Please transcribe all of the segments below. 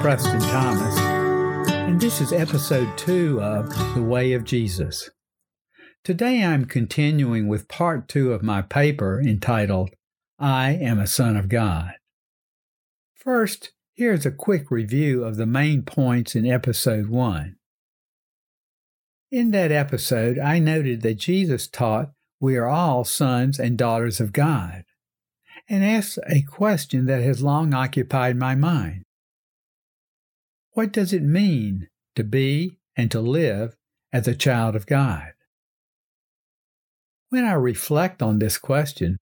Preston Thomas, and this is episode two of The Way of Jesus. Today I'm continuing with part two of my paper entitled, I Am a Son of God. First, here's a quick review of the main points in episode one. In that episode, I noted that Jesus taught we are all sons and daughters of God, and asked a question that has long occupied my mind. What does it mean to be and to live as a child of God? When I reflect on this question,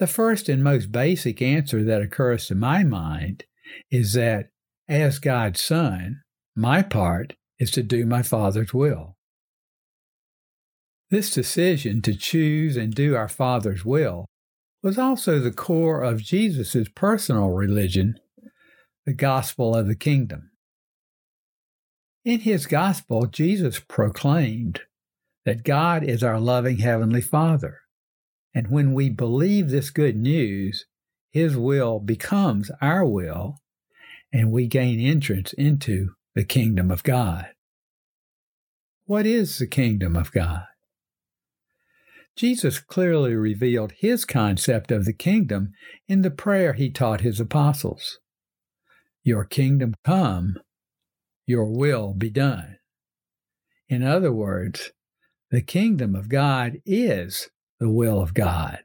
the first and most basic answer that occurs to my mind is that, as God's Son, my part is to do my Father's will. This decision to choose and do our Father's will was also the core of Jesus' personal religion, the gospel of the kingdom. In his gospel, Jesus proclaimed that God is our loving Heavenly Father. And when we believe this good news, His will becomes our will, and we gain entrance into the kingdom of God. What is the kingdom of God? Jesus clearly revealed his concept of the kingdom in the prayer he taught his apostles Your kingdom come, your will be done. In other words, the kingdom of God is the will of God.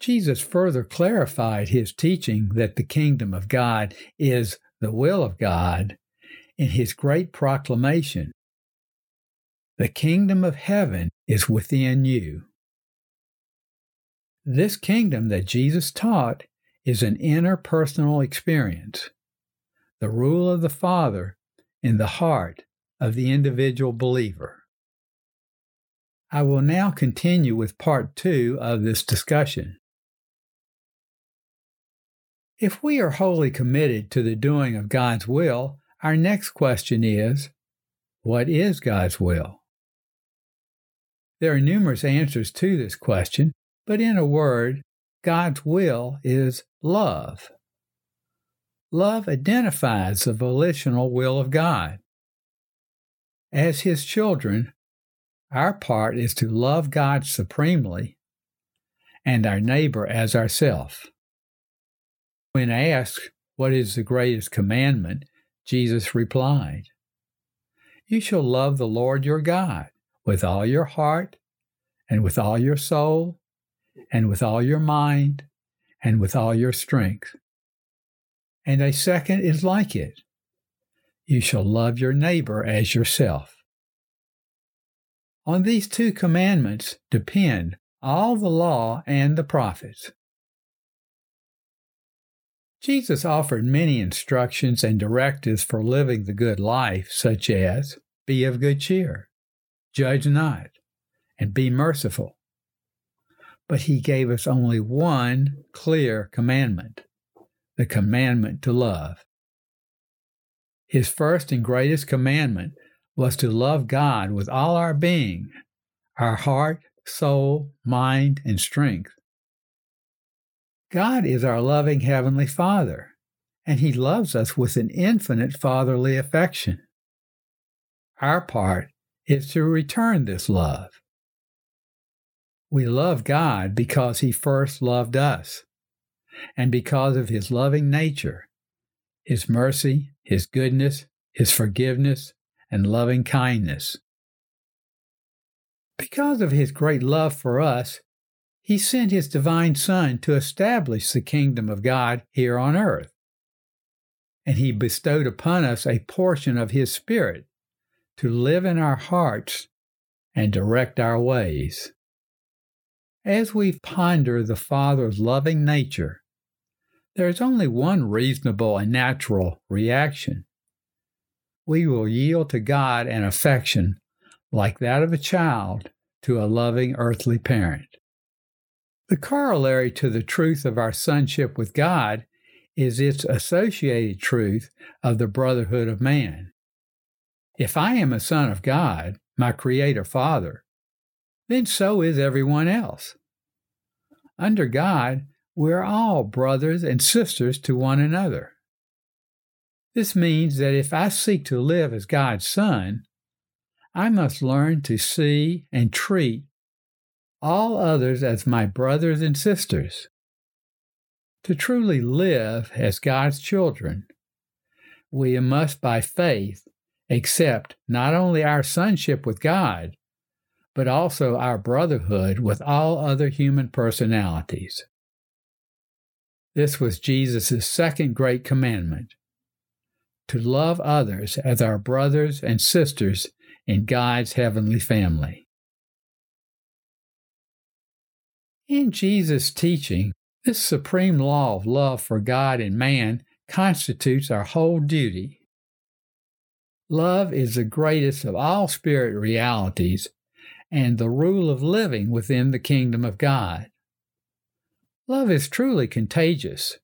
Jesus further clarified his teaching that the kingdom of God is the will of God in his great proclamation The kingdom of heaven is within you. This kingdom that Jesus taught is an interpersonal experience, the rule of the Father in the heart of the individual believer. I will now continue with part two of this discussion. If we are wholly committed to the doing of God's will, our next question is what is God's will? There are numerous answers to this question, but in a word, God's will is love. Love identifies the volitional will of God. As His children, our part is to love God supremely and our neighbor as ourself. When asked what is the greatest commandment, Jesus replied, You shall love the Lord your God with all your heart, and with all your soul, and with all your mind, and with all your strength. And a second is like it you shall love your neighbor as yourself. On these two commandments depend all the law and the prophets. Jesus offered many instructions and directives for living the good life, such as be of good cheer, judge not, and be merciful. But he gave us only one clear commandment the commandment to love. His first and greatest commandment was to love God with all our being, our heart, soul, mind, and strength. God is our loving Heavenly Father, and He loves us with an infinite fatherly affection. Our part is to return this love. We love God because He first loved us, and because of His loving nature, His mercy, His goodness, His forgiveness, and loving kindness. Because of his great love for us, he sent his divine Son to establish the kingdom of God here on earth. And he bestowed upon us a portion of his Spirit to live in our hearts and direct our ways. As we ponder the Father's loving nature, there is only one reasonable and natural reaction we will yield to God an affection like that of a child to a loving earthly parent. The corollary to the truth of our sonship with God is its associated truth of the brotherhood of man. If I am a son of God, my Creator Father, then so is everyone else. Under God, we're all brothers and sisters to one another. This means that if I seek to live as God's Son, I must learn to see and treat all others as my brothers and sisters. To truly live as God's children, we must by faith accept not only our sonship with God, but also our brotherhood with all other human personalities. This was Jesus' second great commandment to love others as our brothers and sisters in God's heavenly family. In Jesus' teaching, this supreme law of love for God and man constitutes our whole duty. Love is the greatest of all spirit realities and the rule of living within the kingdom of God. Love is truly contagious.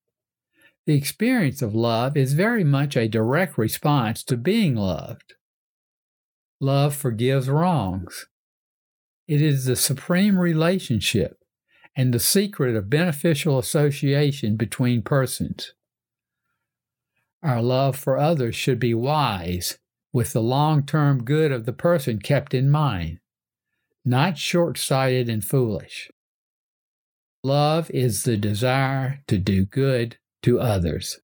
The experience of love is very much a direct response to being loved. Love forgives wrongs. It is the supreme relationship and the secret of beneficial association between persons. Our love for others should be wise, with the long term good of the person kept in mind, not short sighted and foolish. Love is the desire to do good to others.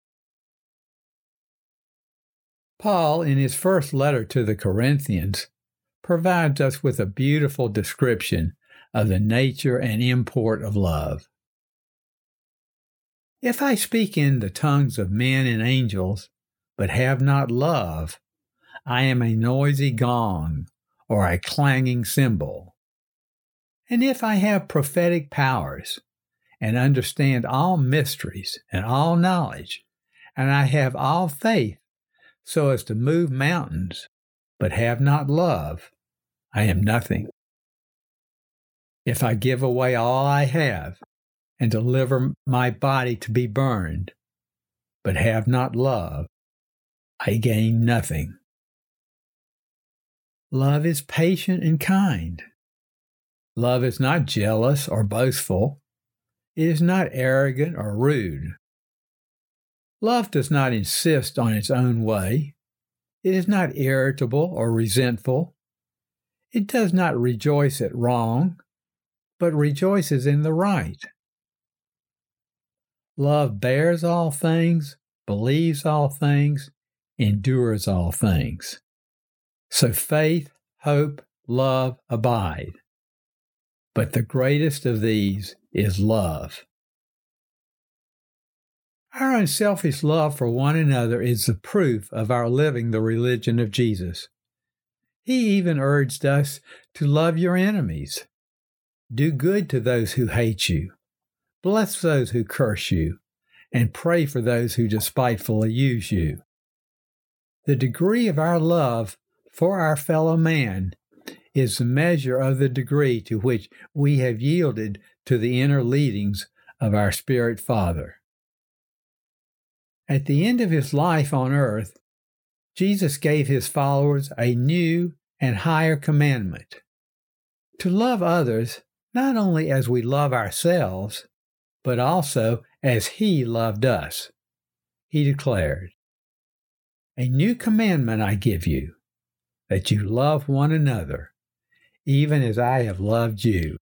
Paul, in his first letter to the Corinthians, provides us with a beautiful description of the nature and import of love. If I speak in the tongues of men and angels, but have not love, I am a noisy gong or a clanging cymbal. And if I have prophetic powers and understand all mysteries and all knowledge, and I have all faith so as to move mountains, but have not love, I am nothing. If I give away all I have and deliver my body to be burned, but have not love, I gain nothing. Love is patient and kind. Love is not jealous or boastful. It is not arrogant or rude. Love does not insist on its own way. It is not irritable or resentful. It does not rejoice at wrong, but rejoices in the right. Love bears all things, believes all things, endures all things. So faith, hope, love abide. But the greatest of these is love. Our unselfish love for one another is the proof of our living the religion of Jesus. He even urged us to love your enemies. Do good to those who hate you. Bless those who curse you, and pray for those who despitefully use you. The degree of our love for our fellow man is the measure of the degree to which we have yielded to the inner leadings of our Spirit Father. At the end of his life on earth, Jesus gave his followers a new and higher commandment to love others not only as we love ourselves, but also as he loved us. He declared, A new commandment I give you, that you love one another, even as I have loved you.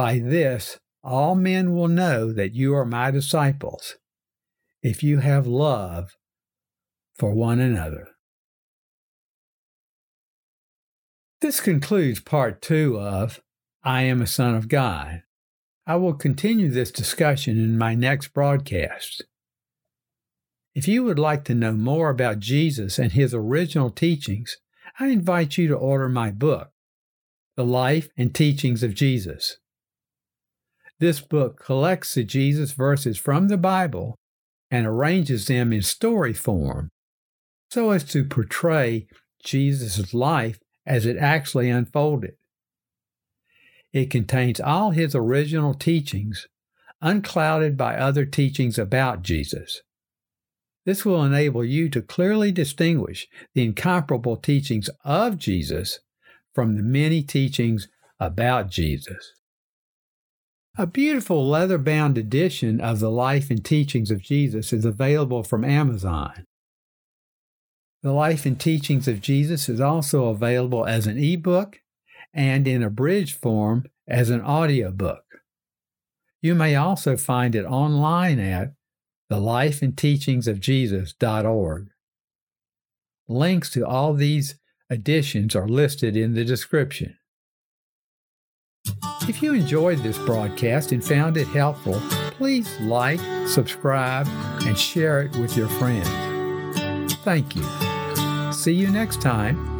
By this, all men will know that you are my disciples, if you have love for one another. This concludes part two of I am a Son of God. I will continue this discussion in my next broadcast. If you would like to know more about Jesus and his original teachings, I invite you to order my book, The Life and Teachings of Jesus. This book collects the Jesus verses from the Bible and arranges them in story form so as to portray Jesus' life as it actually unfolded. It contains all his original teachings, unclouded by other teachings about Jesus. This will enable you to clearly distinguish the incomparable teachings of Jesus from the many teachings about Jesus. A beautiful leather bound edition of the life and teachings of Jesus is available from Amazon. The Life and Teachings of Jesus is also available as an ebook and in abridged form as an audiobook. You may also find it online at thelifeandteachingsofjesus.org. Links to all these editions are listed in the description. If you enjoyed this broadcast and found it helpful, please like, subscribe, and share it with your friends. Thank you. See you next time